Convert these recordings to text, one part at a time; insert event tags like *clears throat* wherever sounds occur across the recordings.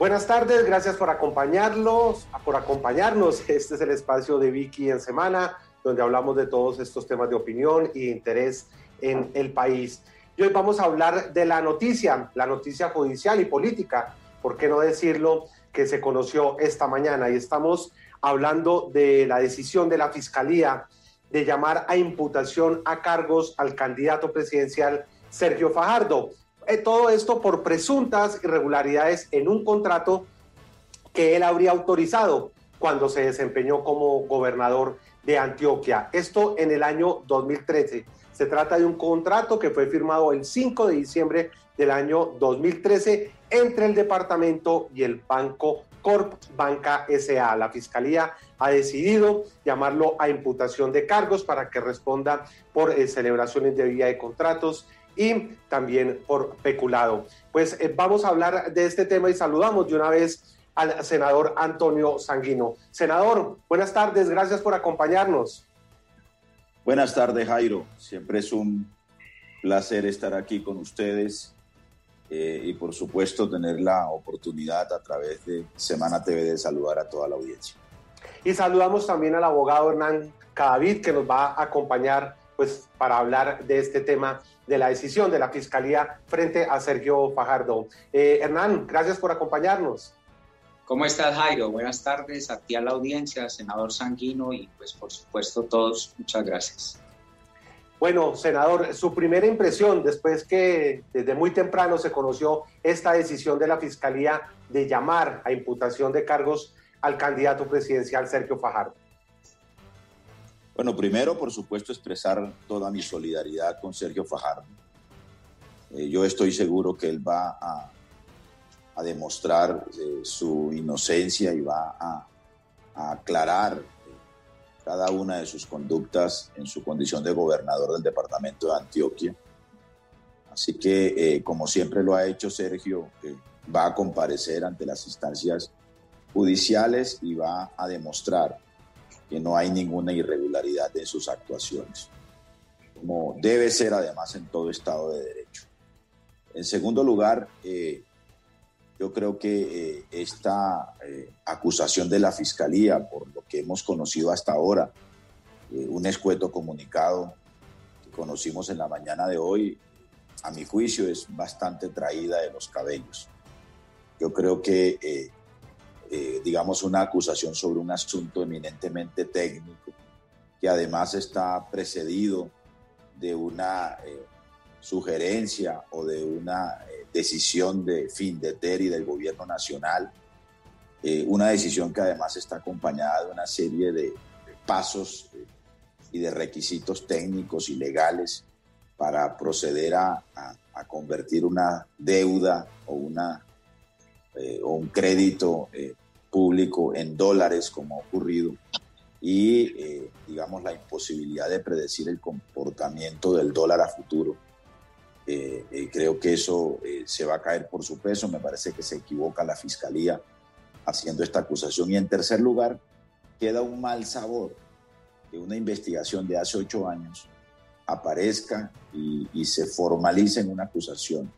Buenas tardes, gracias por acompañarnos, por acompañarnos. *laughs* Este es el espacio de Vicky en Semana, donde hablamos de todos estos temas de opinión y interés en el país. Y hoy vamos a hablar de la noticia, la noticia judicial y política, ¿por qué no decirlo? Que se conoció esta mañana y estamos hablando de la decisión de la Fiscalía de llamar a imputación a cargos al candidato presidencial Sergio Fajardo. Eh, todo esto por presuntas irregularidades en un contrato que él habría autorizado cuando se desempeñó como gobernador de Antioquia. Esto en el año 2013. Se trata de un contrato que fue firmado el 5 de diciembre del año 2013 entre el departamento y el Banco Corp Banca SA. La Fiscalía ha decidido llamarlo a imputación de cargos para que responda por eh, celebraciones de vía de contratos y también por peculado. Pues eh, vamos a hablar de este tema y saludamos de una vez al senador Antonio Sanguino. Senador, buenas tardes, gracias por acompañarnos. Buenas tardes, Jairo. Siempre es un placer estar aquí con ustedes eh, y por supuesto tener la oportunidad a través de Semana TV de saludar a toda la audiencia. Y saludamos también al abogado Hernán Cadavid que nos va a acompañar pues para hablar de este tema de la decisión de la Fiscalía frente a Sergio Fajardo. Eh, Hernán, gracias por acompañarnos. ¿Cómo estás, Jairo? Buenas tardes a ti, a la audiencia, senador Sanguino y pues por supuesto todos, muchas gracias. Bueno, senador, su primera impresión después que desde muy temprano se conoció esta decisión de la Fiscalía de llamar a imputación de cargos al candidato presidencial Sergio Fajardo. Bueno, primero, por supuesto, expresar toda mi solidaridad con Sergio Fajardo. Eh, yo estoy seguro que él va a demostrar eh, su inocencia y va a, aclarar eh, cada una de sus conductas en su condición de gobernador del departamento de Antioquia. Así que, como siempre lo ha hecho Sergio, va a comparecer ante las instancias judiciales y va a demostrar que no hay ninguna irregularidad en sus actuaciones, como debe ser además en todo Estado de Derecho. En segundo lugar, yo creo que eh, esta eh, acusación de la Fiscalía, por lo que hemos conocido hasta ahora, eh, un escueto comunicado que conocimos en la mañana de hoy, a mi juicio es bastante traída de los cabellos. Yo creo que, digamos, una acusación sobre un asunto eminentemente técnico, que además está precedido de una sugerencia o de una decisión de fin de TERI del gobierno nacional, eh, una decisión que además está acompañada de una serie de, pasos eh, y de requisitos técnicos y legales para proceder a, convertir una deuda o, una, eh, o un crédito público en dólares como ha ocurrido y digamos la imposibilidad de predecir el comportamiento del dólar a futuro eh, eh, creo que eso eh, se va a caer por su peso. Me parece que se equivoca la fiscalía haciendo esta acusación. Y en tercer lugar, queda un mal sabor que una investigación de hace ocho años aparezca y, se formalice en una acusación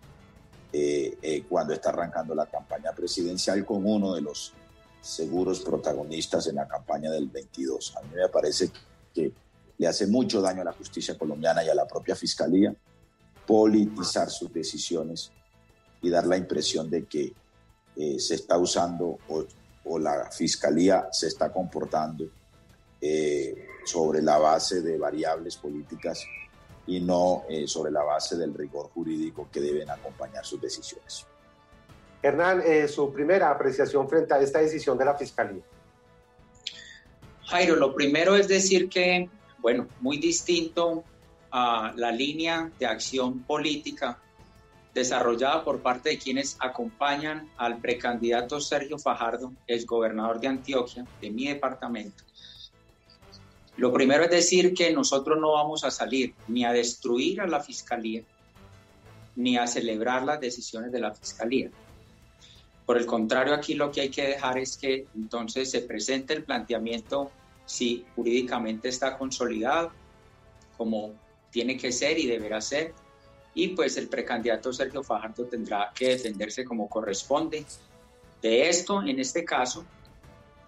cuando está arrancando la campaña presidencial con uno de los seguros protagonistas en la campaña del 22. A mí me parece que le hace mucho daño a la justicia colombiana y a la propia fiscalía politizar sus decisiones y dar la impresión de que eh, se está usando o, la fiscalía se está comportando eh, sobre la base de variables políticas y no eh, sobre la base del rigor jurídico que deben acompañar sus decisiones. Hernán, su primera apreciación frente a esta decisión de la fiscalía. Jairo, lo primero es decir que, bueno, muy distinto a la línea de acción política desarrollada por parte de quienes acompañan al precandidato Sergio Fajardo, el gobernador de Antioquia, de mi departamento. Lo primero es decir que nosotros no vamos a salir ni a destruir a la fiscalía, ni a celebrar las decisiones de la fiscalía. Por el contrario, aquí lo que hay que dejar es que entonces se presente el planteamiento si jurídicamente está consolidado como tiene que ser y deberá ser. Y pues el precandidato Sergio Fajardo tendrá que defenderse como corresponde de esto en este caso,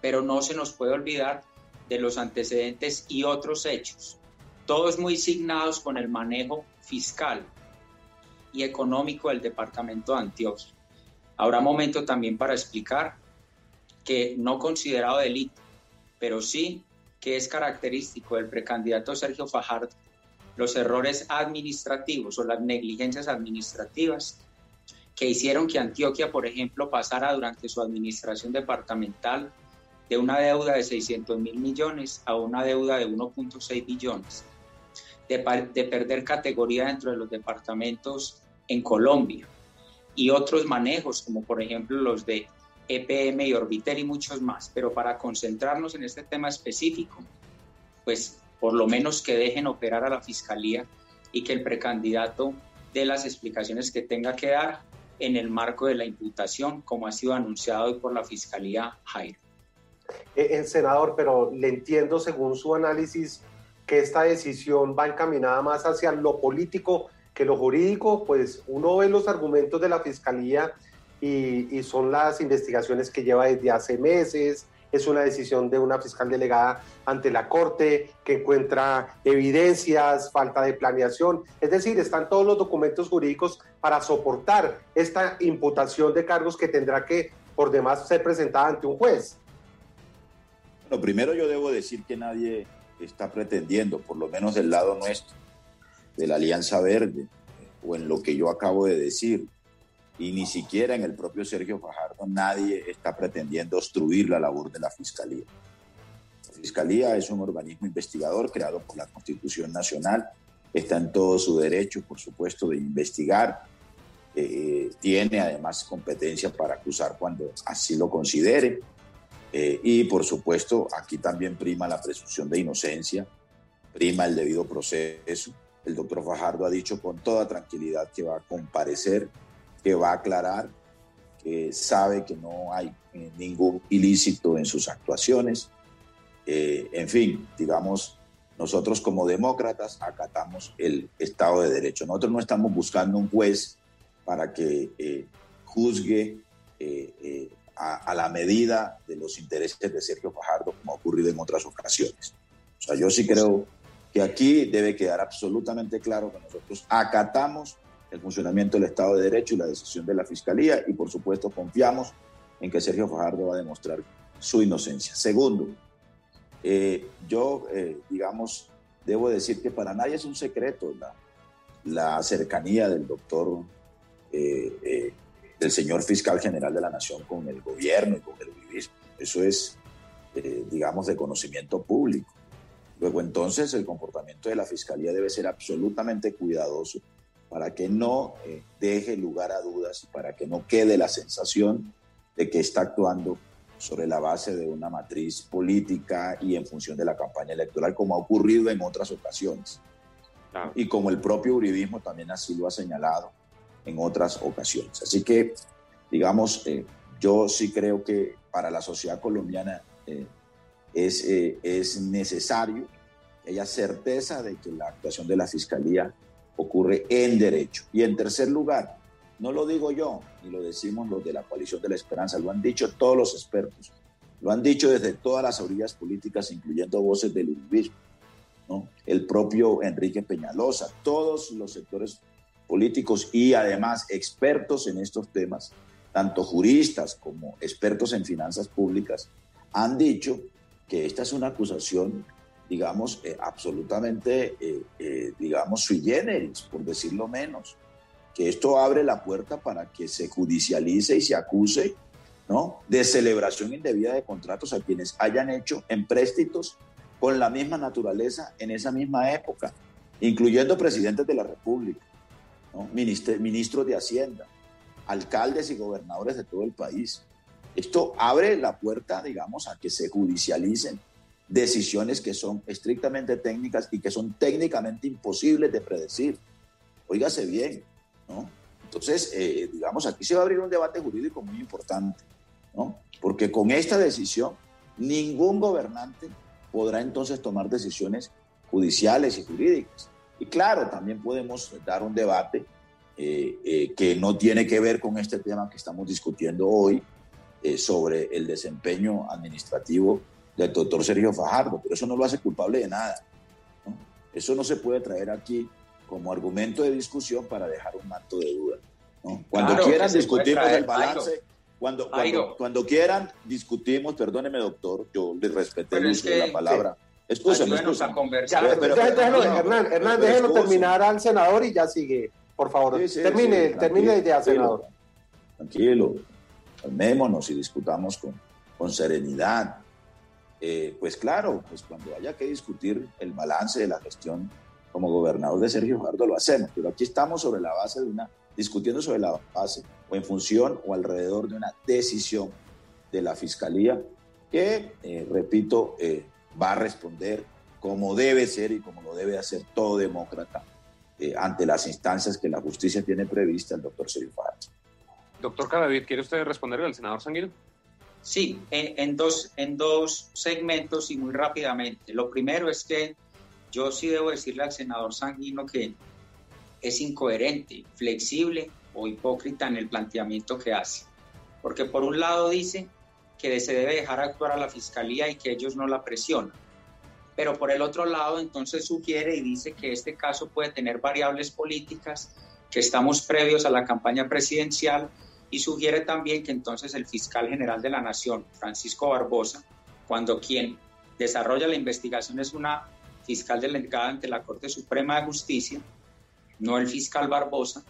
pero no se nos puede olvidar de los antecedentes y otros hechos, todos muy signados con el manejo fiscal y económico del departamento de Antioquia. Habrá momento también para explicar que no considerado delito, pero sí que es característico del precandidato Sergio Fajardo los errores administrativos o las negligencias administrativas que hicieron que Antioquia, por ejemplo, pasara durante su administración departamental de una deuda de 600 mil millones a una deuda de 1.6 billones, de, de, perder categoría dentro de los departamentos en Colombia y otros manejos, como por ejemplo los de EPM y Orbiter y muchos más. Pero para concentrarnos en este tema específico, pues por lo menos que dejen operar a la Fiscalía y que el precandidato dé las explicaciones que tenga que dar en el marco de la imputación, como ha sido anunciado hoy por la Fiscalía Jairo. Eh, eh, senador, pero le entiendo según su análisis que esta decisión va encaminada más hacia lo político que lo jurídico, pues uno ve los argumentos de la Fiscalía y, y son las investigaciones que lleva desde hace meses, es una decisión de una fiscal delegada ante la Corte que encuentra evidencias, falta de planeación. Es decir, están todos los documentos jurídicos para soportar esta imputación de cargos que tendrá que, por demás, ser presentada ante un juez. Bueno, primero yo debo decir que nadie está pretendiendo, por lo menos del lado nuestro, de la Alianza Verde, o en lo que yo acabo de decir, y ni siquiera en el propio Sergio Fajardo nadie está pretendiendo obstruir la labor de la Fiscalía. La Fiscalía es un organismo investigador creado por la Constitución Nacional, está en todo su derecho, por supuesto, de investigar, eh, tiene además competencia para acusar cuando así lo considere, eh, y por supuesto aquí también prima la presunción de inocencia, prima el debido proceso. El doctor Fajardo ha dicho con toda tranquilidad que va a comparecer que va a aclarar, que sabe que no hay eh, ningún ilícito en sus actuaciones. Eh, en fin, digamos, nosotros como demócratas acatamos el Estado de Derecho. Nosotros no estamos buscando un juez para que eh, juzgue a, a, la medida de los intereses de Sergio Fajardo, como ha ocurrido en otras ocasiones. O sea, yo sí creo que aquí debe quedar absolutamente claro que nosotros acatamos el funcionamiento del Estado de Derecho y la decisión de la Fiscalía y por supuesto confiamos en que Sergio Fajardo va a demostrar su inocencia. Segundo, eh, yo, eh, digamos, debo decir que para nadie es un secreto la, cercanía del doctor, eh, del señor fiscal general de la Nación con el gobierno y con el uribismo. Eso es, digamos, de conocimiento público. Luego entonces el comportamiento de la Fiscalía debe ser absolutamente cuidadoso para que no eh, deje lugar a dudas y para que no quede la sensación de que está actuando sobre la base de una matriz política y en función de la campaña electoral, como ha ocurrido en otras ocasiones. Y como el propio uribismo también así lo ha señalado en otras ocasiones. Así que, digamos, eh, yo sí creo que para la sociedad colombiana eh, es, es necesario haya certeza de que la actuación de la Fiscalía ocurre en derecho. Y en tercer lugar, no lo digo yo, ni lo decimos los de la coalición de la esperanza, lo han dicho todos los expertos, lo han dicho desde todas las orillas políticas, incluyendo voces del uribismo, ¿no? el propio Enrique Peñalosa, todos los sectores políticos y además expertos en estos temas, tanto juristas como expertos en finanzas públicas, han dicho que esta es una acusación digamos, eh, absolutamente, eh, eh, digamos, sui generis, por decirlo menos. Que esto abre la puerta para que se judicialice y se acuse ¿no? de celebración indebida de contratos a quienes hayan hecho empréstitos con la misma naturaleza en esa misma época, incluyendo presidentes de la República, ¿no? ministros de Hacienda, alcaldes y gobernadores de todo el país. Esto abre la puerta, digamos, a que se judicialicen decisiones que son estrictamente técnicas y que son técnicamente imposibles de predecir. Óigase bien, ¿no? Entonces, eh, digamos, aquí se va a abrir un debate jurídico muy importante, ¿no? Porque con esta decisión, ningún gobernante podrá entonces tomar decisiones judiciales y jurídicas. Y claro, también podemos dar un debate eh, eh, que no tiene que ver con este tema que estamos discutiendo hoy, eh, sobre el desempeño administrativo del doctor Sergio Fajardo, pero eso no lo hace culpable de nada. Eso no se puede traer aquí como argumento de discusión para dejar un manto de duda. Cuando quieran discutimos el balance, cuando, cuando, quieran discutimos, perdóneme doctor, yo le respeté el uso de la palabra. Escúcheme, Hernán, Hernán, déjelo terminar al senador y ya sigue. Por favor, termine, termine la idea, senador. Tranquilo, calmémonos y discutamos con, con serenidad. Eh, pues claro, pues cuando haya que discutir el balance de la gestión como gobernador de Sergio Fajardo lo hacemos, pero aquí estamos sobre la base de una, discutiendo sobre la base o en función o alrededor de una decisión de la Fiscalía que, eh, repito, eh, va a responder como debe ser y como lo debe hacer todo demócrata ante las instancias que la justicia tiene prevista el doctor Sergio Fajardo. Doctor Cadavid, ¿quiere usted responder al senador Sanguino? Sí, en, dos, en dos segmentos y muy rápidamente. Lo primero es que yo sí debo decirle al senador Sanguino que es incoherente, flexible o hipócrita en el planteamiento que hace. Porque por un lado dice que se debe dejar actuar a la fiscalía y que ellos no la presionan. Pero por el otro lado entonces sugiere y dice que este caso puede tener variables políticas, que estamos previos a la campaña presidencial y sugiere también que entonces el fiscal general de la Nación, Francisco Barbosa, cuando quien desarrolla la investigación es una fiscal delegada ante la Corte Suprema de Justicia, no el fiscal Barbosa,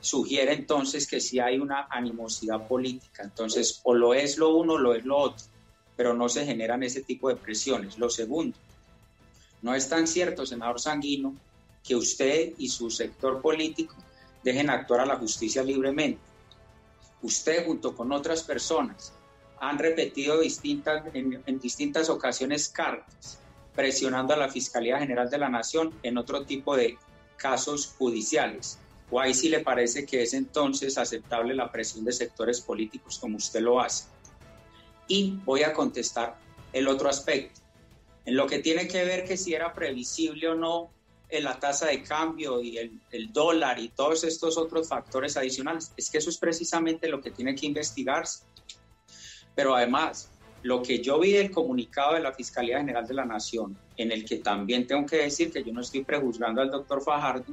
sugiere entonces que sí hay una animosidad política. Entonces, o lo es lo uno o lo es lo otro, pero no se generan ese tipo de presiones. Lo segundo, no es tan cierto, senador Sanguino, que usted y su sector político dejen actuar a la justicia libremente usted junto con otras personas han repetido distintas, en, distintas ocasiones cartas presionando a la Fiscalía General de la Nación en otro tipo de casos judiciales. ¿O ahí sí le parece que es entonces aceptable la presión de sectores políticos como usted lo hace? Y voy a contestar el otro aspecto. En lo que tiene que ver que si era previsible o no la tasa de cambio y el, el, dólar y todos estos otros factores adicionales. Es que eso es precisamente lo que tiene que investigarse. Pero además, lo que yo vi del comunicado de la Fiscalía General de la Nación, en el que también tengo que decir que yo no estoy prejuzgando al doctor Fajardo,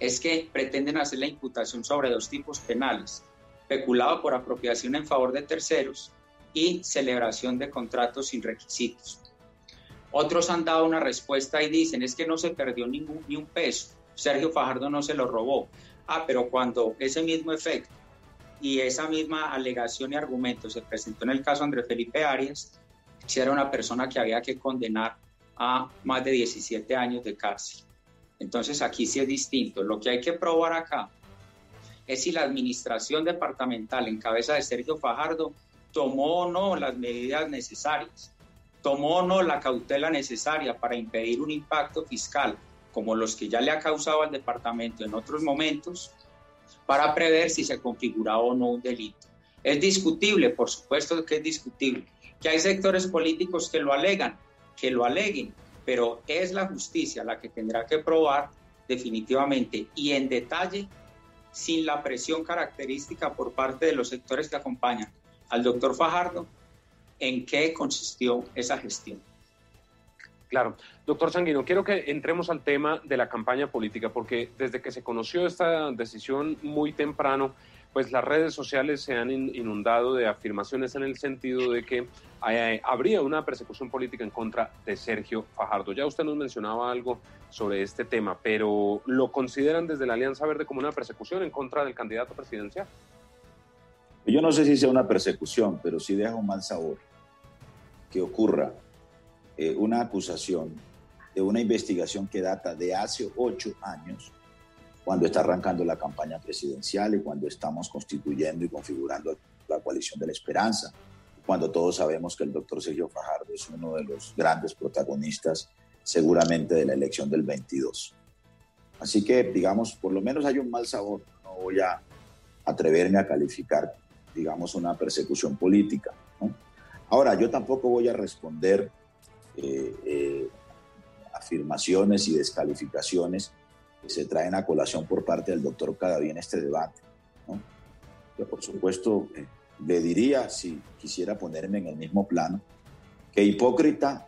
es que pretenden hacer la imputación sobre dos tipos penales, peculado por apropiación en favor de terceros y celebración de contratos sin requisitos. Otros han dado una respuesta y dicen, es que no se perdió ningún, ni un peso, Sergio Fajardo no se lo robó. Ah, pero cuando ese mismo efecto y esa misma alegación y argumento se presentó en el caso Andrés Felipe Arias, si era una persona que había que condenar a más de 17 años de cárcel. Entonces aquí sí es distinto. Lo que hay que probar acá es si la administración departamental en cabeza de Sergio Fajardo tomó o no las medidas necesarias tomó o no la cautela necesaria para impedir un impacto fiscal como los que ya le ha causado al departamento en otros momentos, para prever si se configuraba o no un delito. Es discutible, por supuesto que es discutible, que hay sectores políticos que lo alegan, que lo aleguen, pero es la justicia la que tendrá que probar definitivamente y en detalle, sin la presión característica por parte de los sectores que acompañan al doctor Fajardo, en qué consistió esa gestión. Claro. Doctor Sanguino, quiero que entremos al tema de la campaña política, porque desde que se conoció esta decisión muy temprano, pues las redes sociales se han inundado de afirmaciones en el sentido de que eh, habría una persecución política en contra de Sergio Fajardo. Ya usted nos mencionaba algo sobre este tema, pero ¿lo consideran desde la Alianza Verde como una persecución en contra del candidato presidencial? Yo no sé si sea una persecución, pero sí deja un mal sabor que ocurra eh, una acusación de una investigación que data de hace ocho años, cuando está arrancando la campaña presidencial y cuando estamos constituyendo y configurando la coalición de la esperanza, cuando todos sabemos que el doctor Sergio Fajardo es uno de los grandes protagonistas seguramente de la elección del 22. Así que, digamos, por lo menos hay un mal sabor. No voy a atreverme a calificar, digamos, una persecución política. Ahora, yo tampoco voy a responder eh, eh, afirmaciones y descalificaciones que se traen a colación por parte del doctor Cadaví en este debate. Que por supuesto, eh, le diría, si quisiera ponerme en el mismo plano, que hipócrita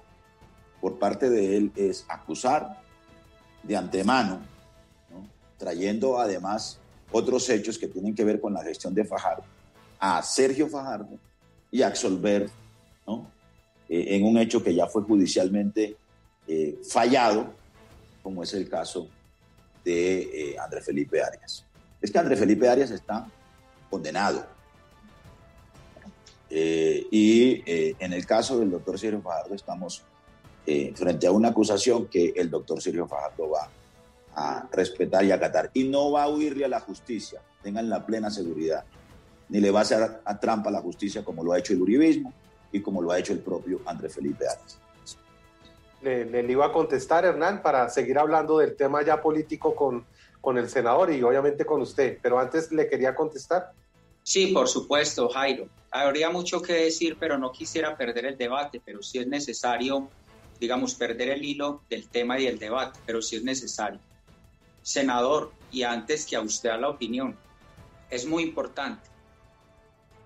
por parte de él es acusar de antemano, trayendo además otros hechos que tienen que ver con la gestión de Fajardo, a Sergio Fajardo y absolver ¿no? Eh, en un hecho que ya fue judicialmente eh, fallado, como es el caso de eh, Andrés Felipe Arias. Es que Andrés Felipe Arias está condenado. y en el caso del doctor Sergio Fajardo estamos frente a una acusación que el doctor Sergio Fajardo va a respetar y acatar. Y no va a huirle a la justicia, tengan la plena seguridad. Ni le va a hacer trampa a la justicia como lo ha hecho el uribismo y como lo ha hecho el propio Andrés Felipe Arias. Le, le, iba a contestar, Hernán, para seguir hablando del tema ya político con, con el senador y obviamente con usted, pero antes le quería contestar. Sí, por supuesto, Jairo. Habría mucho que decir, pero no quisiera perder el debate, pero sí es necesario, digamos, perder el hilo del tema y el debate, pero sí es necesario senador, y antes que a usted a la opinión, es muy importante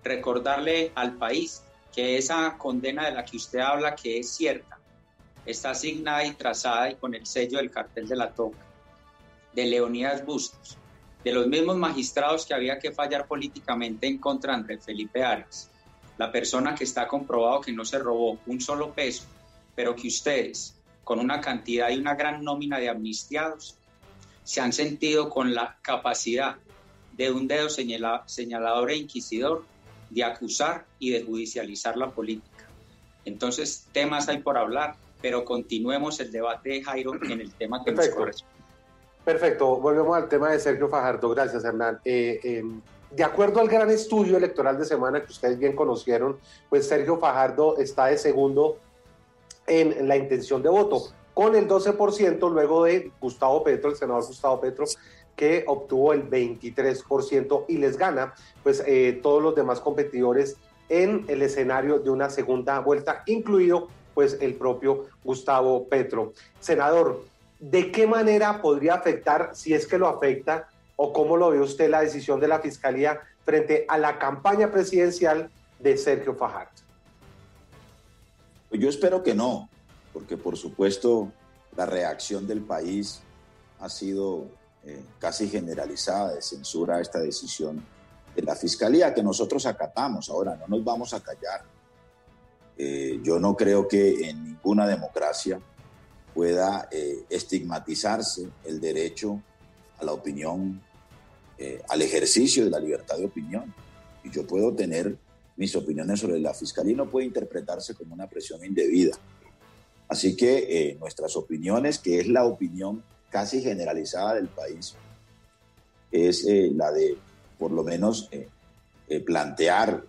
recordarle al país que esa condena de la que usted habla, que es cierta, está asignada y trazada y con el sello del cartel de la toca, de Leonidas Bustos, de los mismos magistrados que había que fallar políticamente en contra de Felipe Arias, la persona que está comprobado que no se robó un solo peso, pero que ustedes, con una cantidad y una gran nómina de amnistiados, se han sentido con la capacidad de un dedo señalador e inquisidor de acusar y de judicializar la política. Entonces, temas hay por hablar, pero continuemos el debate de Jairo en el tema que nos corresponde. Perfecto, volvemos al tema de Sergio Fajardo. Gracias, Hernán. Eh, em, de acuerdo al gran estudio electoral de semana que ustedes bien conocieron, pues Sergio Fajardo está de segundo en la intención de voto con el 12% luego de Gustavo Petro, el senador Gustavo Petro, que obtuvo el 23% y les gana pues eh, todos los demás competidores en el escenario de una segunda vuelta, incluido pues el propio Gustavo Petro. Senador, ¿de qué manera podría afectar, si es que lo afecta, o cómo lo ve usted la decisión de la Fiscalía frente a la campaña presidencial de Sergio Fajardo? Pues yo espero que no, porque por supuesto la reacción del país ha sido eh, casi generalizada de censura a esta decisión de la Fiscalía que nosotros acatamos. Ahora, no nos vamos a callar. Eh, yo no creo que en ninguna democracia pueda eh, estigmatizarse el derecho a la opinión, al ejercicio de la libertad de opinión. Y yo puedo tener mis opiniones sobre la Fiscalía y no puede interpretarse como una presión indebida. Así que nuestras opiniones, que es la opinión casi generalizada del país, es eh, la de por lo menos eh, plantear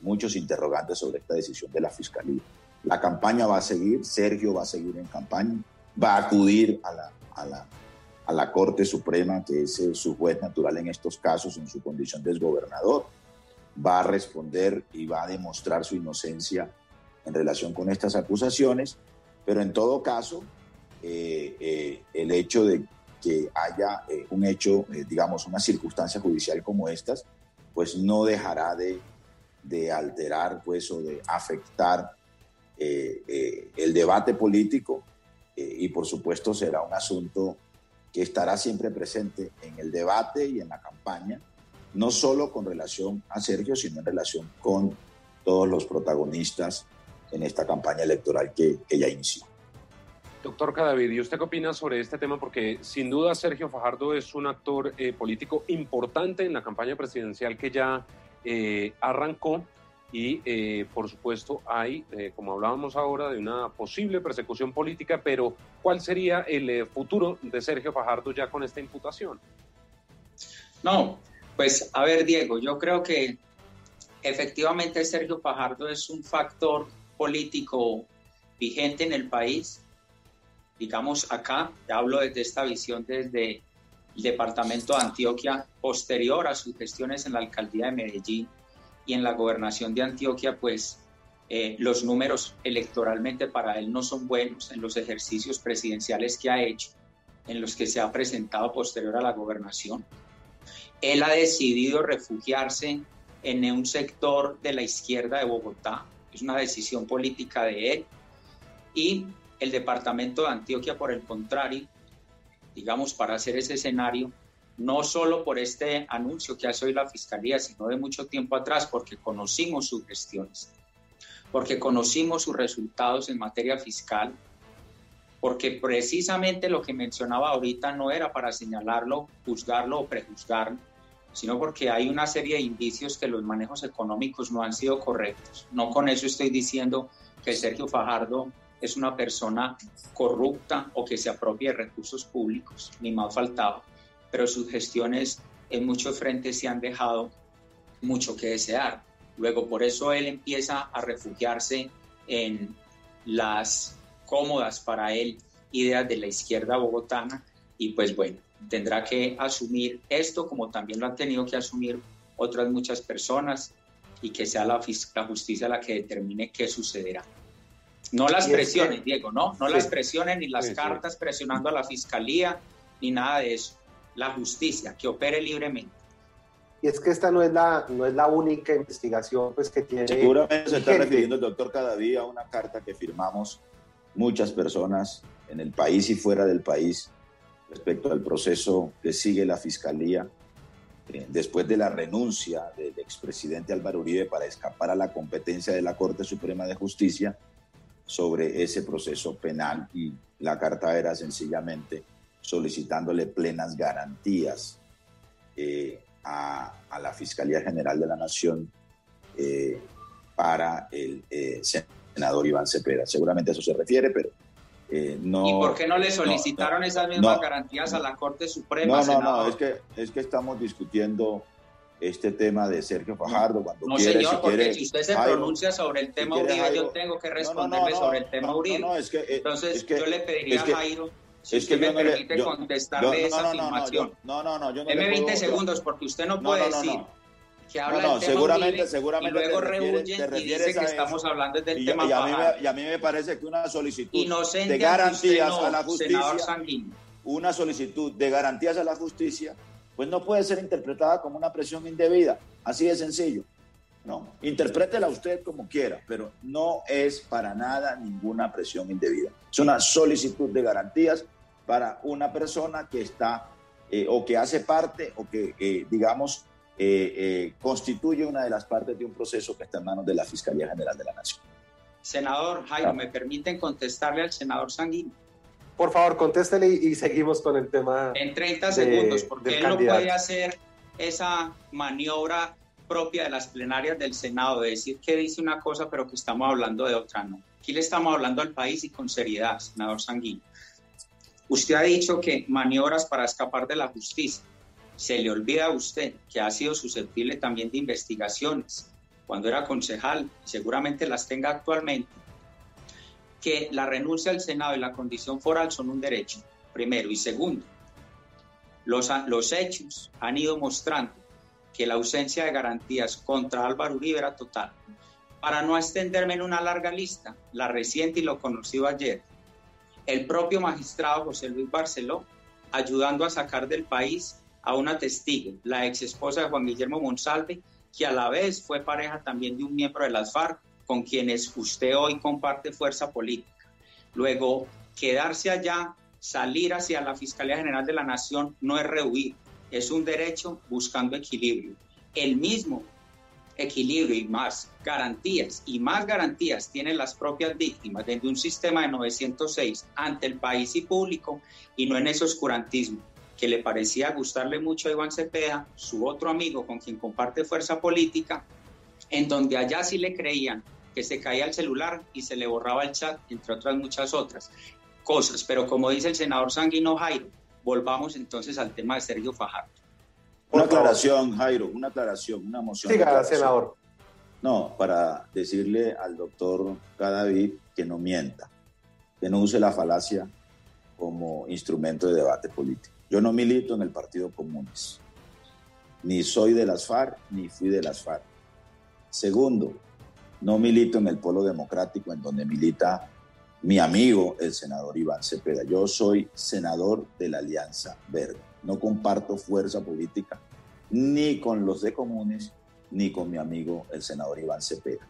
muchos interrogantes sobre esta decisión de la Fiscalía. La campaña va a seguir, Sergio va a seguir en campaña, va a acudir a la, a la, a la Corte Suprema, que es su juez natural en estos casos, en su condición de exgobernador, va a responder y va a demostrar su inocencia en relación con estas acusaciones pero en todo caso, eh, eh, el hecho de que haya eh, un hecho, digamos, una circunstancia judicial como estas, pues no dejará de, alterar pues, o de afectar el debate político y por supuesto será un asunto que estará siempre presente en el debate y en la campaña, no solo con relación a Sergio, sino en relación con todos los protagonistas en esta campaña electoral que, que ya inició. Doctor Cadavid, ¿y usted qué opina sobre este tema? Porque sin duda Sergio Fajardo es un actor eh, político importante en la campaña presidencial que ya eh, arrancó y eh, por supuesto hay, como hablábamos ahora, de una posible persecución política, pero ¿cuál sería el futuro de Sergio Fajardo ya con esta imputación? No, pues a ver Diego, yo creo que efectivamente Sergio Fajardo es un factor político vigente en el país. Digamos, acá, hablo desde esta visión desde el departamento de Antioquia, posterior a sus gestiones en la alcaldía de Medellín y en la gobernación de Antioquia, pues eh, los números electoralmente para él no son buenos en los ejercicios presidenciales que ha hecho, en los que se ha presentado posterior a la gobernación. Él ha decidido refugiarse en un sector de la izquierda de Bogotá. Es una decisión política de él. Y el departamento de Antioquia, por el contrario, digamos, para hacer ese escenario, no solo por este anuncio que hace hoy la Fiscalía, sino de mucho tiempo atrás, porque conocimos sus gestiones, porque conocimos sus resultados en materia fiscal, porque precisamente lo que mencionaba ahorita no era para señalarlo, juzgarlo o prejuzgarlo, sino porque hay una serie de indicios que los manejos económicos no han sido correctos. No con eso estoy diciendo que Sergio Fajardo es una persona corrupta o que se apropie de recursos públicos, ni más faltaba, pero sus gestiones en muchos frentes se han dejado mucho que desear. Luego, por eso él empieza a refugiarse en las cómodas para él ideas de la izquierda bogotana y pues bueno, tendrá que asumir esto como también lo han tenido que asumir otras muchas personas y que sea la justicia la que determine qué sucederá. No las presiones, Diego, no, no las presiones ni las cartas presionando a la fiscalía ni nada de eso. La justicia, que opere libremente. Y es que esta no es la, no es la única investigación pues, que tiene. Seguramente se está refiriendo el doctor Cadaví a una carta que firmamos muchas personas en el país y fuera del país respecto al proceso que sigue la Fiscalía eh, después de la renuncia del expresidente Álvaro Uribe para escapar a la competencia de la Corte Suprema de Justicia sobre ese proceso penal y la carta era sencillamente solicitándole plenas garantías eh, a, la Fiscalía General de la Nación eh, para el senador Iván Cepeda. Seguramente a eso se refiere, pero eh, no, ¿Y por qué no le solicitaron esas mismas garantías a la Corte Suprema? No, no, no, es que, es que estamos discutiendo este tema de Sergio Fajardo. Cuando no, quiere, señor, porque si usted se pronuncia sobre el tema Uribe, yo tengo que responderle sobre el tema Uribe. Es que, eh, Entonces, yo le pediría a Jairo si es que usted me permite le, contestarle esa afirmación. No, no, no, yo no. Deme 20 segundos, porque usted no puede decir que habla no, no, seguramente, seguramente y luego rehuyen y dice que estamos hablando del tema y a, mí me, y a mí me parece que una solicitud de garantías a la justicia, una solicitud de garantías a la justicia, pues no puede ser interpretada como una presión indebida, así de sencillo. No, interprétela usted como quiera, pero no es para nada ninguna presión indebida. Es una solicitud de garantías para una persona que está eh, o que hace parte o que, eh, digamos, eh, constituye una de las partes de un proceso que está en manos de la Fiscalía General de la Nación. Senador Jairo, ¿me permiten contestarle al senador Sanguino? Por favor, contéstele y, seguimos con el tema. En 30 segundos, porque él no puede hacer esa maniobra propia de las plenarias del Senado, de decir que dice una cosa pero que estamos hablando de otra, no. Aquí le estamos hablando al país y con seriedad, senador Sanguino. Usted ha dicho que maniobras para escapar de la justicia se le olvida a usted que ha sido susceptible también de investigaciones cuando era concejal, seguramente las tenga actualmente, que la renuncia al Senado y la condición foral son un derecho, primero. Y segundo, los, los hechos han ido mostrando que la ausencia de garantías contra Álvaro Uribe era total. Para no extenderme en una larga lista, la reciente y lo conocido ayer, el propio magistrado José Luis Barceló, ayudando a sacar del país a una testigo, la ex esposa de Juan Guillermo Monsalve, que a la vez fue pareja también de un miembro de las FARC, con quienes usted hoy comparte fuerza política. Luego, quedarse allá, salir hacia la Fiscalía General de la Nación no es rehuir, es un derecho buscando equilibrio. El mismo equilibrio y más garantías y más garantías tienen las propias víctimas desde un sistema de 906 ante el país y público y no en ese oscurantismo que le parecía gustarle mucho a Iván Cepeda, su otro amigo con quien comparte fuerza política, en donde allá sí le creían que se caía el celular y se le borraba el chat, entre otras muchas otras cosas. Pero como dice el senador Sanguino Jairo, volvamos entonces al tema de Sergio Fajardo. Una aclaración, Jairo, una aclaración, una moción. Siga, senador. No, para decirle al doctor Cadavid que no mienta, que no use la falacia como instrumento de debate político. Yo no milito en el Partido Comunes. Ni soy de las FARC, ni fui de las FARC. Segundo, no milito en el Polo Democrático, en donde milita mi amigo, el senador Iván Cepeda. Yo soy senador de la Alianza Verde. No comparto fuerza política ni con los de comunes ni con mi amigo el senador Iván Cepeda.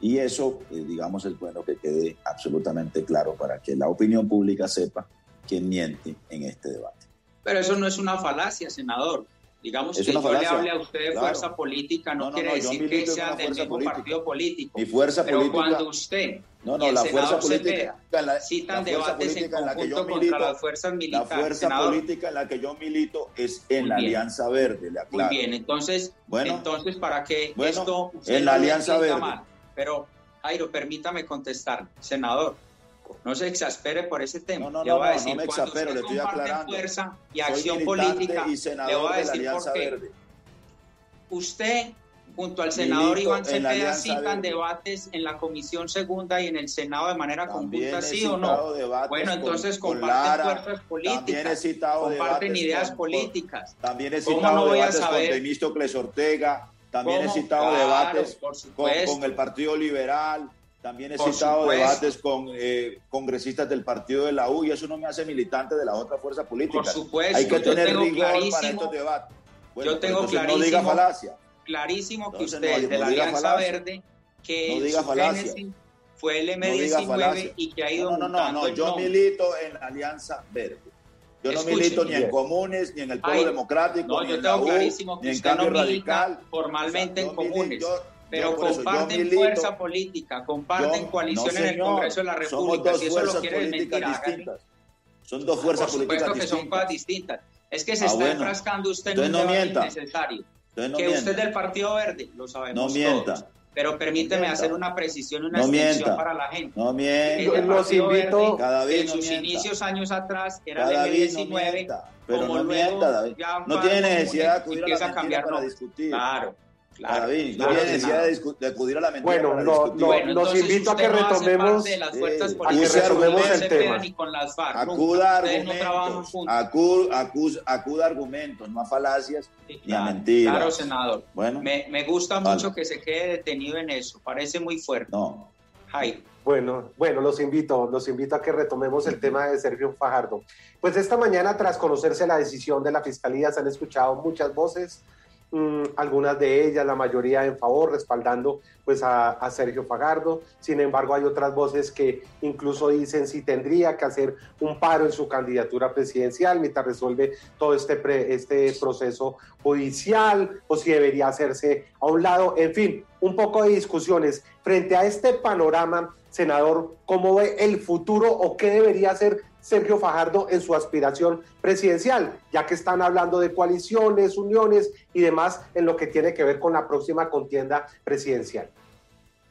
Y eso, eh, digamos, es bueno que quede absolutamente claro para que la opinión pública sepa quién miente en este debate. Pero eso no es una falacia, senador. Digamos que yo le hable a usted de fuerza política no, quiere decir que sea del mismo partido político. Mi fuerza pero política. cuando usted no, no, la fuerza política la, citan debates en conjunto contra las fuerzas militares. La fuerza política en la que yo milito es en la Alianza Verde, le aclaro. Muy bien, entonces, bueno, entonces para que esto en la Alianza Verde. Mal, pero Jairo, permítame contestar, senador. No se exaspere por ese tema. No, no, no, no, me exaspero, le estoy aclarando. fuerza y acción política, y le voy a decir por qué. Verde. Usted, junto al senador Iván Cepeda, citan debates en la Comisión Segunda y en el Senado de manera conjunta, ¿sí o no? Bueno, entonces con, comparten con Lara, fuerzas políticas, comparten ideas con, políticas. También he citado no voy debates a saber? con Temístocles Ortega, también he citado claro, debates con, con el Partido Liberal, también he Por citado supuesto. debates con eh, congresistas del partido de la U y eso no me hace militante de la otra fuerza política. Por supuesto, Hay que tener rigor para estos debates. Bueno, yo tengo clarísimo, No diga falacia. clarísimo que Entonces, usted no- de la Alianza falacia. Verde, que diga falacia. fue el No diga M19 falacia. y que ha ido No, no, no, no, yo milito en la Alianza Verde. Yo no milito ni en comunes, ni en el Pueblo Ay, Democrático, ni yo en la tengo U, clarísimo que ni en Cambio Radical. formalmente O sea, en comunes. yo- pero comparten milito- fuerza política, comparten yo- coalición no, en el Congreso de la Somos República. dos Si eso lo fuerzas quiere políticas desmentir, hágale. distintas. Son dos fuerzas Por supuesto políticas que son distintas. cosas distintas. Es que se Ah, está bueno. enfrascando usted en un no debate mienta. innecesario. Entonces no que mienta. usted es del Partido Verde, lo sabemos No mienta. todos. Pero permíteme mienta. hacer una precisión y una No extensión mienta. para la gente. No mienta. Los invito- Verde, Cada vez en no sus mienta. inicios años atrás era Cada el vez no M19, mienta. Pero como no luego mienta, David. No tiene necesidad de acudir a empieza la a mentira cambiar para discutir. Claro, claro. David, no necesidad de, acudir a la mentira Bueno, para no, no, Bueno, los entonces invito a que retomemos- de las fuerzas eh, políticas a que retomemos el tema. ni con las FARC. nunca. Acuda Ustedes no trabajan argumentos, juntos. acu- acus- acuda argumentos, no a falacias Sí, ni a claro, mentiras. Claro, senador. Bueno, Me, me gusta Vale. mucho que se quede detenido en eso. Parece muy fuerte. no. Jairo. Bueno, bueno, los invito, los invito a que retomemos el tema de Sergio Fajardo. Pues esta mañana, tras conocerse la decisión de la Fiscalía, se han escuchado muchas voces, mm, algunas de ellas, la mayoría en favor, respaldando pues a, a Sergio Fajardo. Sin embargo, hay otras voces que incluso dicen si tendría que hacer un paro en su candidatura presidencial mientras resuelve todo este, pre- este proceso judicial o si debería hacerse a un lado. En fin, un poco de discusiones. Frente a este panorama, senador, ¿cómo ve el futuro o qué debería hacer Sergio Fajardo en su aspiración presidencial? Ya que están hablando de coaliciones, uniones y demás en lo que tiene que ver con la próxima contienda presidencial.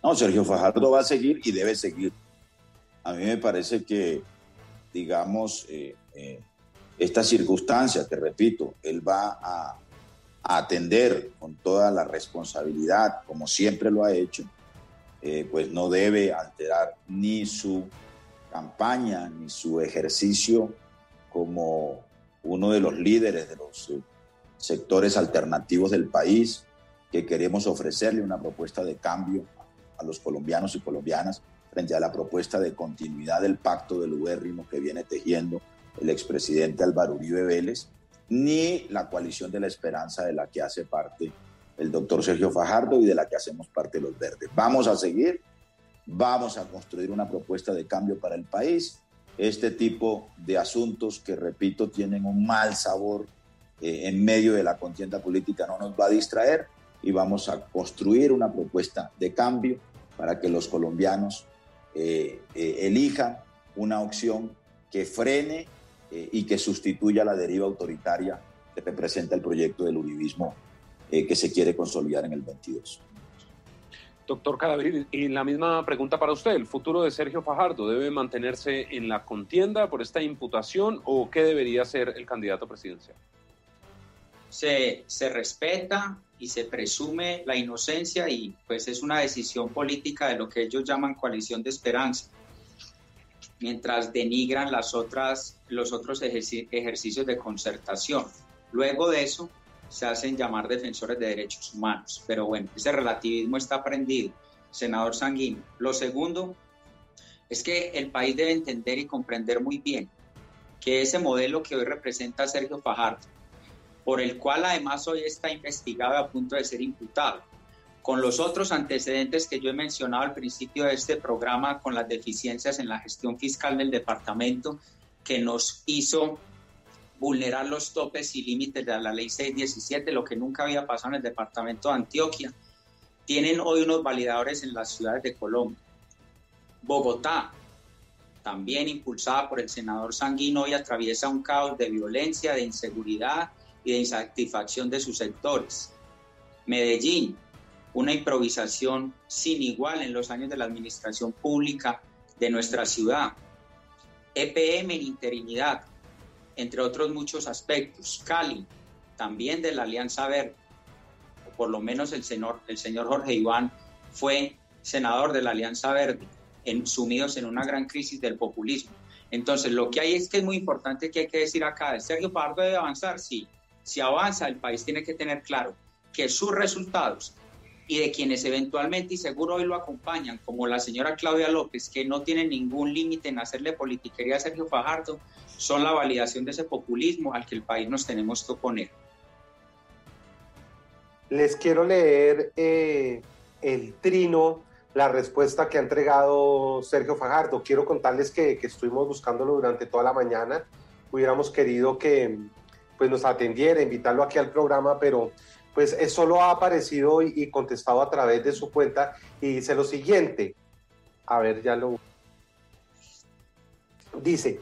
No, Sergio Fajardo va a seguir y debe seguir. A mí me parece que, digamos, eh, eh, esta circunstancia, que repito, él va a, a atender con toda la responsabilidad, como siempre lo ha hecho, eh, pues no debe alterar ni su campaña ni su ejercicio como uno de los líderes de los eh, sectores alternativos del país que queremos ofrecerle una propuesta de cambio a los colombianos y colombianas frente a la propuesta de continuidad del pacto del ubérrimo que viene tejiendo el expresidente Álvaro Uribe Vélez, ni la coalición de la esperanza de la que hace parte el doctor Sergio Fajardo y de la que hacemos parte los verdes. Vamos a seguir, vamos a construir una propuesta de cambio para el país. Este tipo de asuntos que, repito, tienen un mal sabor eh, en medio de la contienda política no nos va a distraer y vamos a construir una propuesta de cambio para que los colombianos eh, eh, elijan una opción que frene eh, y que sustituya la deriva autoritaria que representa el proyecto del uribismo que se quiere consolidar en el 22. Doctor Cadavid, y la misma pregunta para usted, ¿el futuro de Sergio Fajardo debe mantenerse en la contienda por esta imputación o qué debería ser el candidato presidencial? Se, se respeta y se presume la inocencia y pues es una decisión política de lo que ellos llaman coalición de esperanza, mientras denigran las otras, los otros ejerci- ejercicios de concertación. Luego de eso se hacen llamar defensores de derechos humanos, pero bueno, ese relativismo está prendido, senador Sanguino. Lo segundo es que el país debe entender y comprender muy bien que ese modelo que hoy representa Sergio Fajardo, por el cual además hoy está investigado a punto de ser imputado, con los otros antecedentes que yo he mencionado al principio de este programa, con las deficiencias en la gestión fiscal del departamento, que nos hizo vulnerar los topes y límites de la ley 617, lo que nunca había pasado en el departamento de Antioquia. Tienen hoy unos validadores en las ciudades de Colombia. Bogotá, también impulsada por el senador Sanguino, hoy atraviesa un caos de violencia, de inseguridad y de insatisfacción de sus sectores. Medellín, una improvisación sin igual en los años de la administración pública de nuestra ciudad. EPM en interinidad, entre otros muchos aspectos. Cali, también de la Alianza Verde, o por lo menos el señor, el señor Jorge Iván fue senador de la Alianza Verde, sumidos en una gran crisis del populismo. Entonces, lo que hay es que es muy importante que hay que decir acá, Sergio Pardo debe avanzar, sí. Si avanza, el país tiene que tener claro que sus resultados y de quienes eventualmente y seguro hoy lo acompañan, como la señora Claudia López, que no tiene ningún límite en hacerle politiquería a Sergio Fajardo, son la validación de ese populismo al que el país nos tenemos que oponer. Les quiero leer eh, el trino, la respuesta que ha entregado Sergio Fajardo. Quiero contarles que, que estuvimos buscándolo durante toda la mañana. Hubiéramos querido que pues, nos atendiera, invitarlo aquí al programa, pero pues eso solo ha aparecido y, contestado a través de su cuenta y dice lo siguiente. A ver, ya lo... Dice,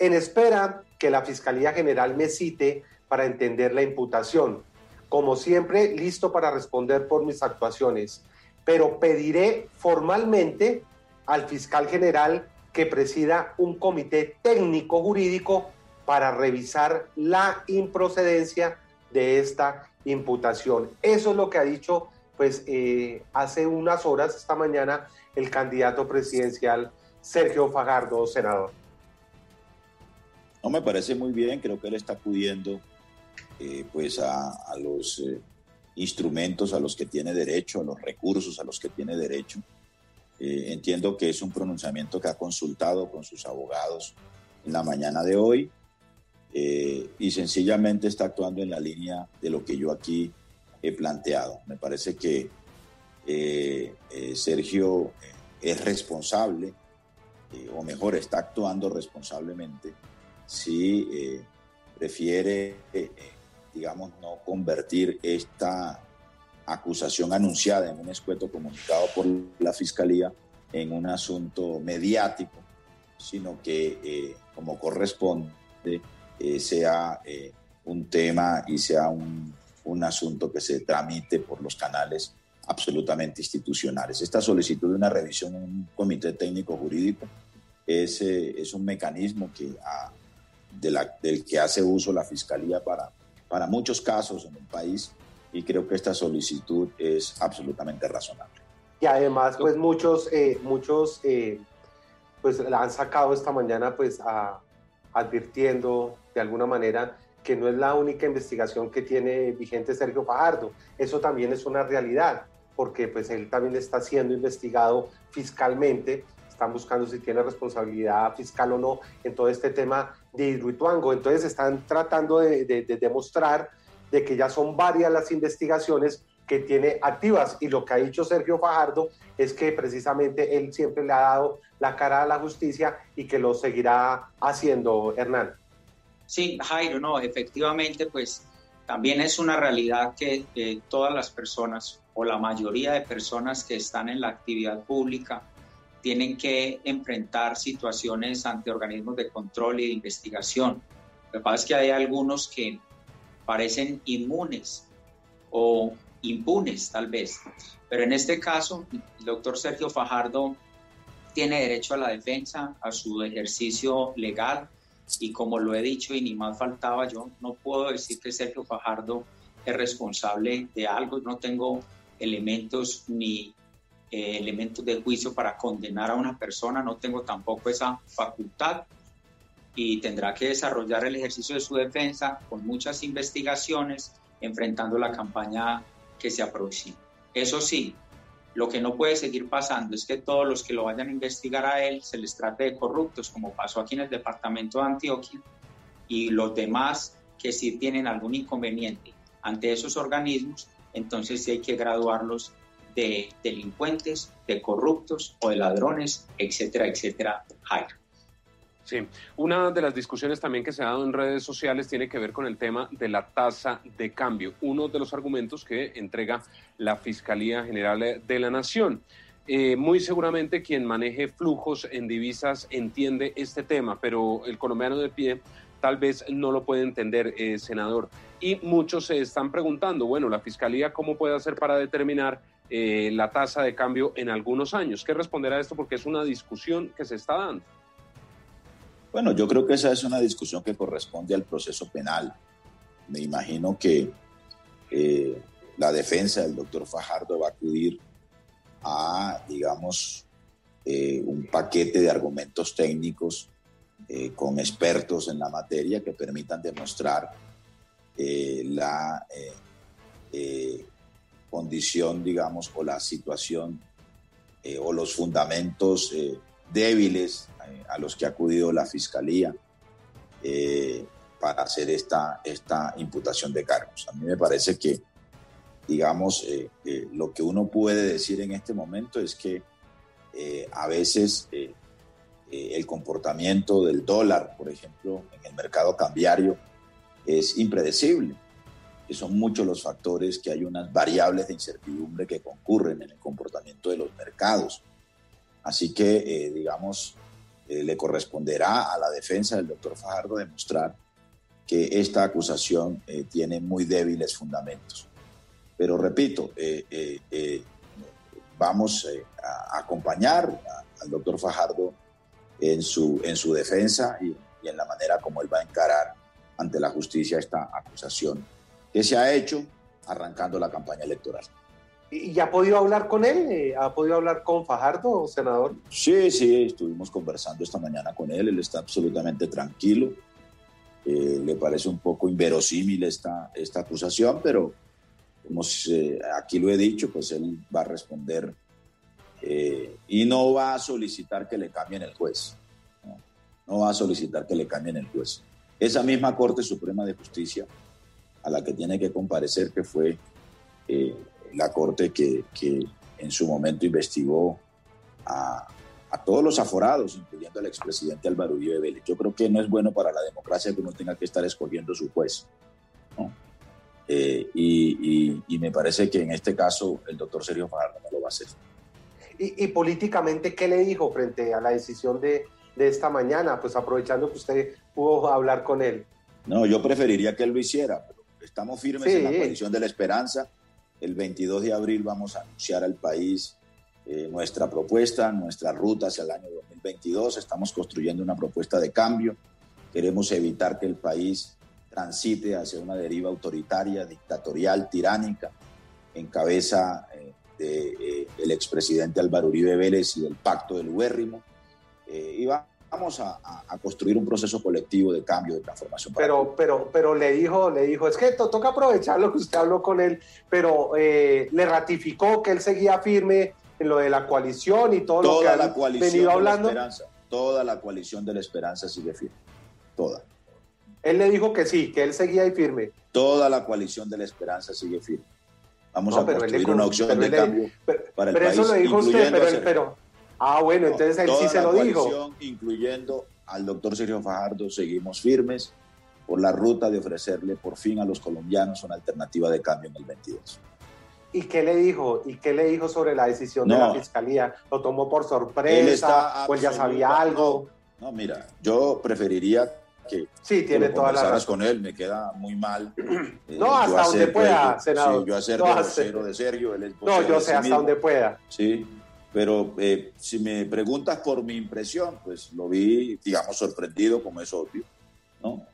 en espera que la Fiscalía General me cite para entender la imputación. Como siempre, listo para responder por mis actuaciones, pero pediré formalmente al fiscal general que presida un comité técnico jurídico para revisar la improcedencia de esta imputación. Eso es lo que ha dicho pues eh, hace unas horas esta mañana el candidato presidencial Sergio Fajardo, senador. No me parece muy bien, creo que él está acudiendo eh, pues a, los eh, instrumentos a los que tiene derecho, a los recursos a los que tiene derecho. entiendo que es un pronunciamiento que ha consultado con sus abogados en la mañana de hoy eh, y sencillamente está actuando en la línea de lo que yo aquí he planteado. Me parece que eh, eh, Sergio es responsable, o mejor, está actuando responsablemente si prefiere, digamos, no convertir esta acusación anunciada en un escueto comunicado por la Fiscalía en un asunto mediático, sino que, como corresponde, eh, sea eh, un tema y sea un, un, asunto que se tramite por los canales absolutamente institucionales. Esta solicitud de una revisión en un comité técnico jurídico es, eh, es un mecanismo que, de la, del que hace uso la Fiscalía para, para muchos casos en el país y creo que esta solicitud es absolutamente razonable. Y además, pues muchos, muchos pues la han sacado esta mañana pues advirtiendo de alguna manera que no es la única investigación que tiene vigente Sergio Fajardo. Eso también es una realidad, porque pues él también está siendo investigado fiscalmente, están buscando si tiene responsabilidad fiscal o no en todo este tema de Hidroituango. Entonces están tratando de, de demostrar de que ya son varias las investigaciones que tiene activas. Y lo que ha dicho Sergio Fajardo es que precisamente él siempre le ha dado la cara a la justicia y que lo seguirá haciendo, Hernán. Sí, Jairo, no, efectivamente, pues también es una realidad que todas las personas o la mayoría de personas que están en la actividad pública tienen que enfrentar situaciones ante organismos de control y de investigación. Lo que pasa es que hay algunos que parecen inmunes o impunes tal vez, pero en este caso el doctor Sergio Fajardo tiene derecho a la defensa, a su ejercicio legal, y como lo he dicho y ni más faltaba, yo no puedo decir que Sergio Fajardo es responsable de algo, no tengo elementos ni eh, elementos de juicio para condenar a una persona, no tengo tampoco esa facultad y tendrá que desarrollar el ejercicio de su defensa con muchas investigaciones, enfrentando la campaña que se aproxima. Eso sí, lo que no puede seguir pasando es que todos los que lo vayan a investigar a él se les trate de corruptos, como pasó aquí en el departamento de Antioquia, y los demás que sí tienen algún inconveniente ante esos organismos, entonces sí hay que graduarlos de delincuentes, de corruptos o de ladrones, etcétera, etcétera, Jairo. Sí, una de las discusiones también que se ha dado en redes sociales tiene que ver con el tema de la tasa de cambio, uno de los argumentos que entrega la Fiscalía General de la Nación. Eh, muy seguramente quien maneje flujos en divisas entiende este tema, pero el colombiano de pie tal vez no lo puede entender, eh, senador. Y muchos se están preguntando, bueno, la Fiscalía, ¿cómo puede hacer para determinar eh, la tasa de cambio en algunos años? ¿Qué responderá a esto? Porque es una discusión que se está dando. Bueno, yo creo que esa es una discusión que corresponde al proceso penal. Me imagino que eh, la defensa del doctor Fajardo va a acudir a, digamos, eh, un paquete de argumentos técnicos con expertos en la materia que permitan demostrar la condición, digamos, o la situación o los fundamentos débiles eh, a los que ha acudido la Fiscalía eh, para hacer esta, esta imputación de cargos. A mí me parece que, digamos, eh, lo que uno puede decir en este momento es que a veces el comportamiento del dólar, por ejemplo, en el mercado cambiario, es impredecible. Que son muchos los factores, que hay unas variables de incertidumbre que concurren en el comportamiento de los mercados. Así que, digamos, eh, le corresponderá a la defensa del doctor Fajardo demostrar que esta acusación eh, tiene muy débiles fundamentos. Pero repito, eh, vamos a acompañar al doctor Fajardo en su, en su defensa y, y en la manera como él va a encarar ante la justicia esta acusación que se ha hecho arrancando la campaña electoral. ¿Y ha podido hablar con él? Eh, ¿Ha podido hablar con Fajardo, senador? Sí, sí, estuvimos conversando esta mañana con él. Él está absolutamente tranquilo. Eh, le parece un poco inverosímil esta, esta acusación, pero como aquí lo he dicho, pues él va a responder eh, y no va a solicitar que le cambien el juez. No, no va a solicitar que le cambien el juez. Esa misma Corte Suprema de Justicia a la que tiene que comparecer, que fue la Corte que, que en su momento investigó a, a, todos los aforados, incluyendo al expresidente Álvaro Uribe Vélez. Yo creo que no es bueno para la democracia que uno tenga que estar escogiendo su juez. Eh, y, y, me parece que en este caso el doctor Sergio Fajardo no lo va a hacer. ¿Y, y políticamente qué le dijo frente a la decisión de, de esta mañana? Pues aprovechando que usted pudo hablar con él. No, yo preferiría que él lo hiciera, pero estamos firmes en la posición de la esperanza el 22 de abril vamos a anunciar al país eh, nuestra propuesta, nuestra ruta hacia el año 2022. Estamos construyendo una propuesta de cambio. Queremos evitar que el país transite hacia una deriva autoritaria, dictatorial, tiránica, en cabeza eh, del de, eh, expresidente Álvaro Uribe Vélez y del pacto del Ubérrimo. y va, vamos a, a, construir un proceso colectivo de cambio, de transformación. Pero, pero, pero le dijo, le dijo, es que toca aprovechar lo que usted habló con él, pero eh, le ratificó que él seguía firme en lo de la coalición y todo toda lo que la coalición venido hablando. De la esperanza, toda la coalición de la esperanza sigue firme, toda. Él le dijo que sí, que él seguía ahí firme. Toda la coalición de la esperanza sigue firme. Vamos no, a construir una opción de cambio pero, para el pero país. eso lo dijo usted, pero, pero, Ah, bueno, entonces él sí se lo dijo. Incluyendo al doctor Sergio Fajardo, seguimos firmes por la ruta de ofrecerle por fin a los colombianos una alternativa de cambio en el 22. ¿Y qué le dijo? ¿Y qué le dijo sobre la decisión no, de la fiscalía? ¿Lo tomó por sorpresa? ¿O él ya sabía algo? No, mira, yo preferiría que, sí, tiene que toda la con él, me queda muy mal. *clears throat* Eh, no, hasta donde pueda, senador. Sí, yo hacer no, de de Sergio, él es No, yo sé sí hasta mismo. donde pueda. Sí, pero eh, si me preguntas por mi impresión, pues lo vi, digamos, sorprendido, como es obvio, ¿no?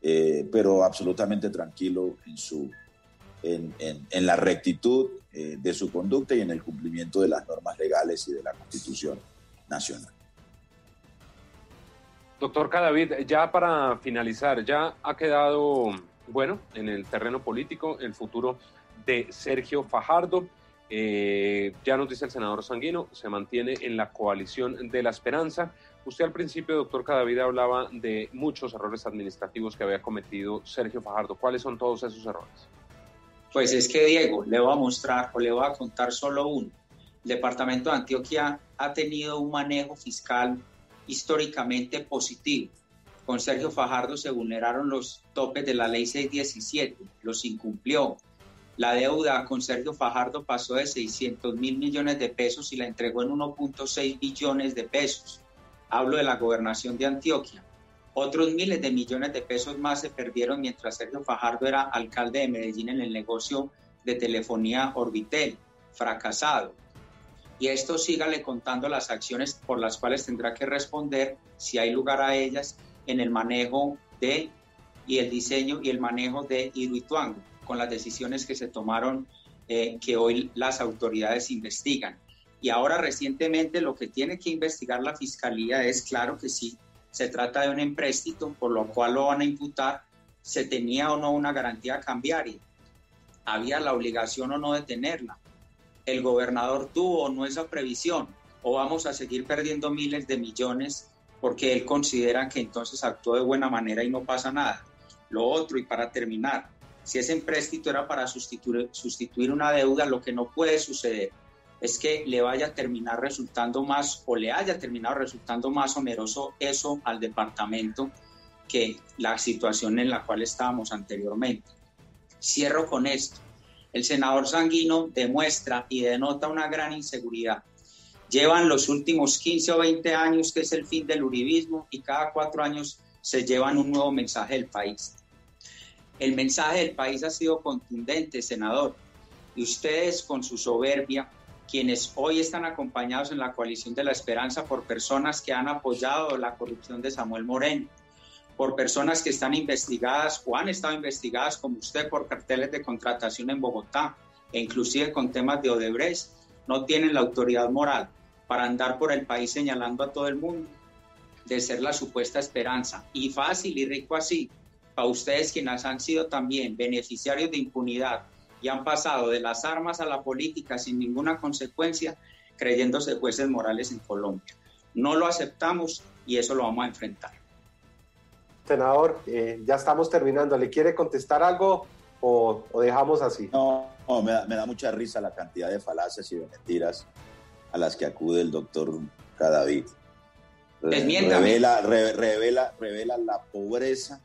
Eh, pero absolutamente tranquilo en, su, en, en, la rectitud eh, de su conducta y en el cumplimiento de las normas legales y de la Constitución Nacional. Doctor Cadavid, ya para finalizar, ya ha quedado, bueno, en el terreno político el futuro de Sergio Fajardo. Eh, ya nos dice el senador Sanguino, se mantiene en la coalición de la esperanza. Usted al principio, doctor Cadavid, hablaba de muchos errores administrativos que había cometido Sergio Fajardo. ¿Cuáles son todos esos errores? Pues es que Diego, le voy a mostrar o le voy a contar solo uno. El departamento de Antioquia ha tenido un manejo fiscal históricamente positivo. Con Sergio Fajardo se vulneraron los topes de la ley 617, los incumplió. La deuda con Sergio Fajardo pasó de 600 mil millones de pesos y la entregó en 1.6 billones de pesos. Hablo de la gobernación de Antioquia. Otros miles de millones de pesos más se perdieron mientras Sergio Fajardo era alcalde de Medellín en el negocio de telefonía Orbitel, fracasado. Y esto sígale contando las acciones por las cuales tendrá que responder, si hay lugar a ellas, en el manejo de y el diseño y el manejo de Hidroituango, con las decisiones que se tomaron eh, que hoy las autoridades investigan. Y ahora recientemente lo que tiene que investigar la fiscalía es, claro que sí, se trata de un empréstito, por lo cual lo van a imputar, se tenía o no una garantía cambiaria, había la obligación o no de tenerla, el gobernador tuvo o no esa previsión, o vamos a seguir perdiendo miles de millones porque él considera que entonces actuó de buena manera y no pasa nada. Lo otro, y para terminar, si ese empréstito era para sustituir, sustituir una deuda, lo que no puede suceder es que le vaya a terminar resultando más o le haya terminado resultando más oneroso eso al departamento que la situación en la cual estábamos anteriormente. Cierro con esto. El senador Sanguino demuestra y denota una gran inseguridad llevan los últimos 15 o 20 años, que es el fin del uribismo, y cada cuatro años se llevan un nuevo mensaje del país. El mensaje del país ha sido contundente, senador, y ustedes con su soberbia, quienes hoy están acompañados en la coalición de la esperanza por personas que han apoyado la corrupción de Samuel Moreno, por personas que están investigadas o han estado investigadas como usted por carteles de contratación en Bogotá e inclusive con temas de Odebrecht, no tienen la autoridad moral para andar por el país señalando a todo el mundo de ser la supuesta esperanza. Y fácil y rico así, para ustedes quienes han sido también beneficiarios de impunidad y han pasado de las armas a la política sin ninguna consecuencia, creyéndose jueces morales en Colombia. No lo aceptamos y eso lo vamos a enfrentar. Senador, eh, ya estamos terminando. ¿Le quiere contestar algo o, dejamos así? No, me, da, me da mucha risa la cantidad de falacias y de mentiras a las que acude el doctor Cadavid. Revela, revela, revela la pobreza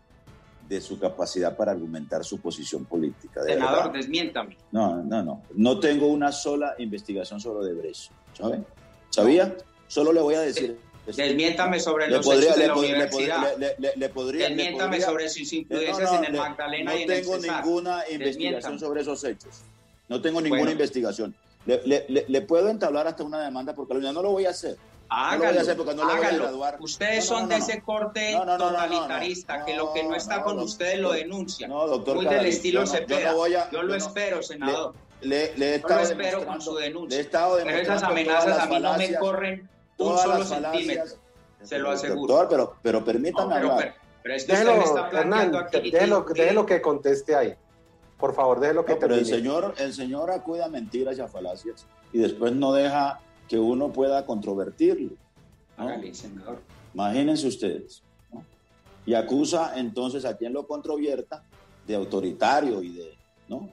de su capacidad para argumentar su posición política. Senador, desmiéntame. No, no, no. No tengo una sola investigación sobre Odebrecht. ¿Sabe? ¿Sabía? Solo le voy a decir. Desmiéntame sobre los hechos de la universidad. Desmiéntame sobre sus influencias en el Magdalena y en el No tengo ninguna investigación sobre esos hechos. No tengo ninguna investigación. Le, puedo entablar hasta una demanda por calumnia. No lo voy a hacer. Hágalo, no lo voy a hacer porque no lo voy a graduar. Ustedes son de ese corte totalitarista, que lo que no está con ustedes lo denuncian. No, doctor. Muy del estilo Cepeda. Yo, lo espero, senador. Le, le, yo lo espero con su denuncia. Pero esas amenazas a mí no me corren un solo centímetro. Se lo aseguro. Doctor, pero, pero permítame hablar. Pero, es que déjelo, usted me está planteando Hernán, aquí. Déjelo, déjelo que conteste ahí. Por favor, déjelo que no, Pero el señor, el señor acude a mentiras y a falacias y después no deja que uno pueda controvertirlo. Imagínense ustedes. Y acusa entonces a quien lo controvierta de autoritario y de... ¿no?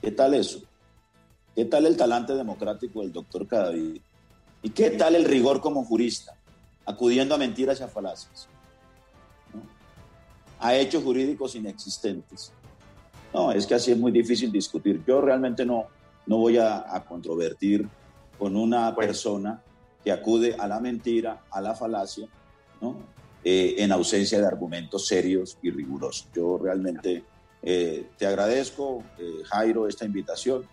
¿Qué tal eso? ¿Qué tal el talante democrático del doctor Cadavid? ¿Y qué tal el rigor como jurista, acudiendo a mentiras y a falacias? A hechos jurídicos inexistentes. No, es que así es muy difícil discutir. Yo realmente no, no voy a, controvertir con una persona que acude a la mentira, a la falacia, ¿no? Eh, en ausencia de argumentos serios y rigurosos. Yo realmente eh, te agradezco, eh, Jairo, esta invitación,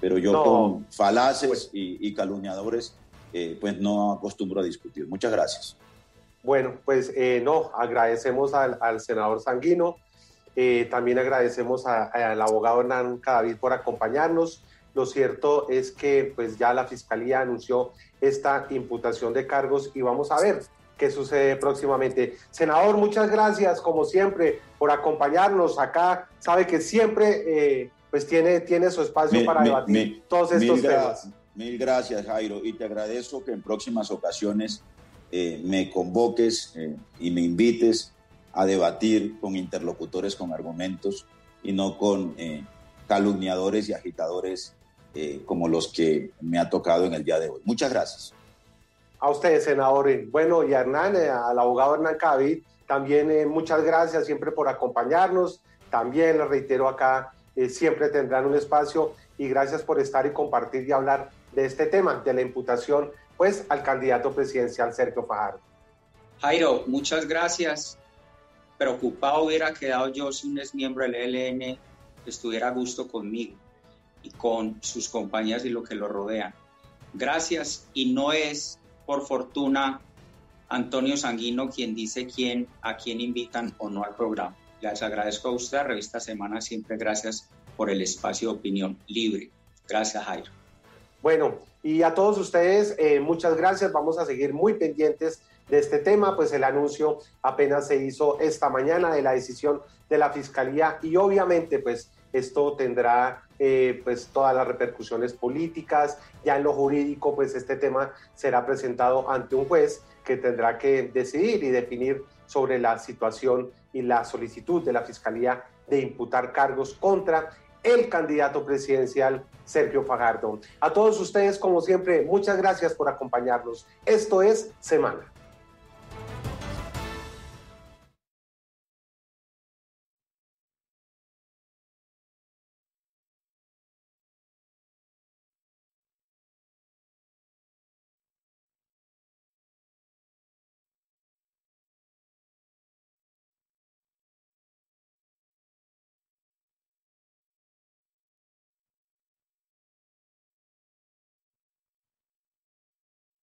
pero yo con falaces pues y, calumniadores, pues no acostumbro a discutir. Muchas gracias. Bueno, pues no, agradecemos al, al senador Sanguino eh, también agradecemos al abogado Hernán Cadavid por acompañarnos. Lo cierto es que pues ya la Fiscalía anunció esta imputación de cargos y vamos a ver qué sucede próximamente. Senador, muchas gracias como siempre por acompañarnos acá. Sabe que siempre eh, pues tiene, tiene su espacio para debatir todos estos temas. Mil gracias, Jairo, y te agradezco que en próximas ocasiones eh, me convoques y me invites a debatir con interlocutores con argumentos y no con eh, calumniadores y agitadores eh, como los que me ha tocado en el día de hoy. Muchas gracias. A ustedes, senador. Bueno, y a Hernán, eh, al abogado Hernán Cavid, también eh, muchas gracias siempre por acompañarnos. También les reitero acá, siempre tendrán un espacio y gracias por estar y compartir y hablar de este tema, de la imputación, pues, al candidato presidencial Sergio Fajardo. Jairo, muchas gracias. Preocupado hubiera quedado yo si un ex miembro del ELN estuviera a gusto conmigo y con sus compañías y lo que lo rodean. Gracias y no es por fortuna Antonio Sanguino quien dice quién, a quién invitan o no al programa. Les agradezco a usted, Revista Semana, siempre gracias por el espacio de opinión libre. Gracias, Jairo. Bueno, y a todos ustedes, eh, muchas gracias. Vamos a seguir muy pendientes de este tema, pues el anuncio apenas se hizo esta mañana de la decisión de la Fiscalía y obviamente pues esto tendrá eh, pues todas las repercusiones políticas, ya en lo jurídico pues este tema será presentado ante un juez que tendrá que decidir y definir sobre la situación y la solicitud de la Fiscalía de imputar cargos contra el candidato presidencial Sergio Fajardo. A todos ustedes, como siempre, muchas gracias por acompañarnos. Esto es Semana.